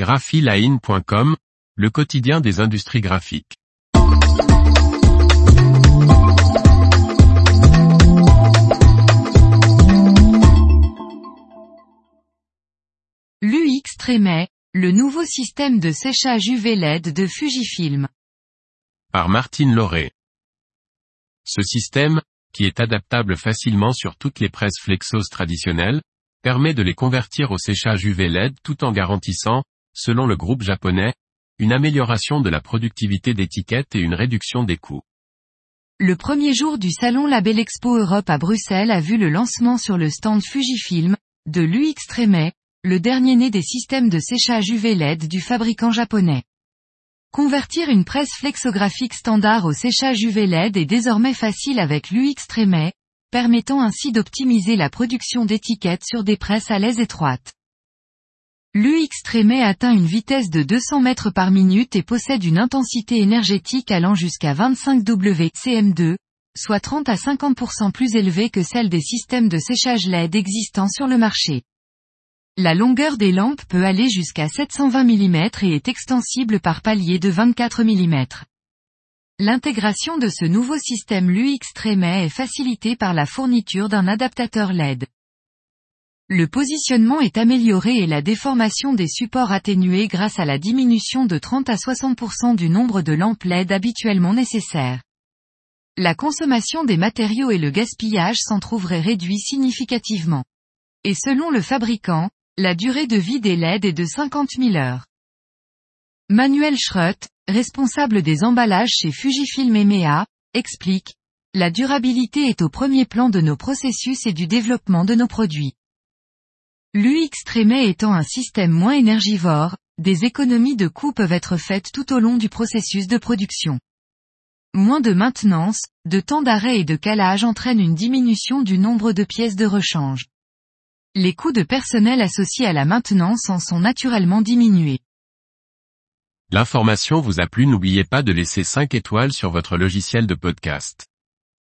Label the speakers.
Speaker 1: graphiline.com, le quotidien des industries graphiques.
Speaker 2: L'UX Trémet, le nouveau système de séchage UV LED de Fujifilm.
Speaker 1: Par Martine Lauré. Ce système, qui est adaptable facilement sur toutes les presses flexos traditionnelles, permet de les convertir au séchage UV LED tout en garantissant, selon le groupe japonais, une amélioration de la productivité d'étiquettes et une réduction des coûts.
Speaker 2: Le premier jour du salon Label Expo Europe à Bruxelles a vu le lancement sur le stand Fujifilm, de l'UX Trémet, le dernier né des systèmes de séchage UV LED du fabricant japonais. Convertir une presse flexographique standard au séchage UV LED est désormais facile avec l'UX Trémet, permettant ainsi d'optimiser la production d'étiquettes sur des presses à l'aise étroites. L'UX Trémet atteint une vitesse de 200 mètres par minute et possède une intensité énergétique allant jusqu'à 25 WCM2, soit 30 à 50% plus élevée que celle des systèmes de séchage LED existants sur le marché. La longueur des lampes peut aller jusqu'à 720 mm et est extensible par palier de 24 mm. L'intégration de ce nouveau système LUX Trémet est facilitée par la fourniture d'un adaptateur LED. Le positionnement est amélioré et la déformation des supports atténuée grâce à la diminution de 30 à 60% du nombre de lampes LED habituellement nécessaires. La consommation des matériaux et le gaspillage s'en trouveraient réduits significativement. Et selon le fabricant, la durée de vie des LED est de 50 000 heures. Manuel Schrott, responsable des emballages chez Fujifilm EMEA, explique, La durabilité est au premier plan de nos processus et du développement de nos produits. L'UX Trémet étant un système moins énergivore, des économies de coûts peuvent être faites tout au long du processus de production. Moins de maintenance, de temps d'arrêt et de calage entraînent une diminution du nombre de pièces de rechange. Les coûts de personnel associés à la maintenance en sont naturellement diminués.
Speaker 1: L'information vous a plu n'oubliez pas de laisser 5 étoiles sur votre logiciel de podcast.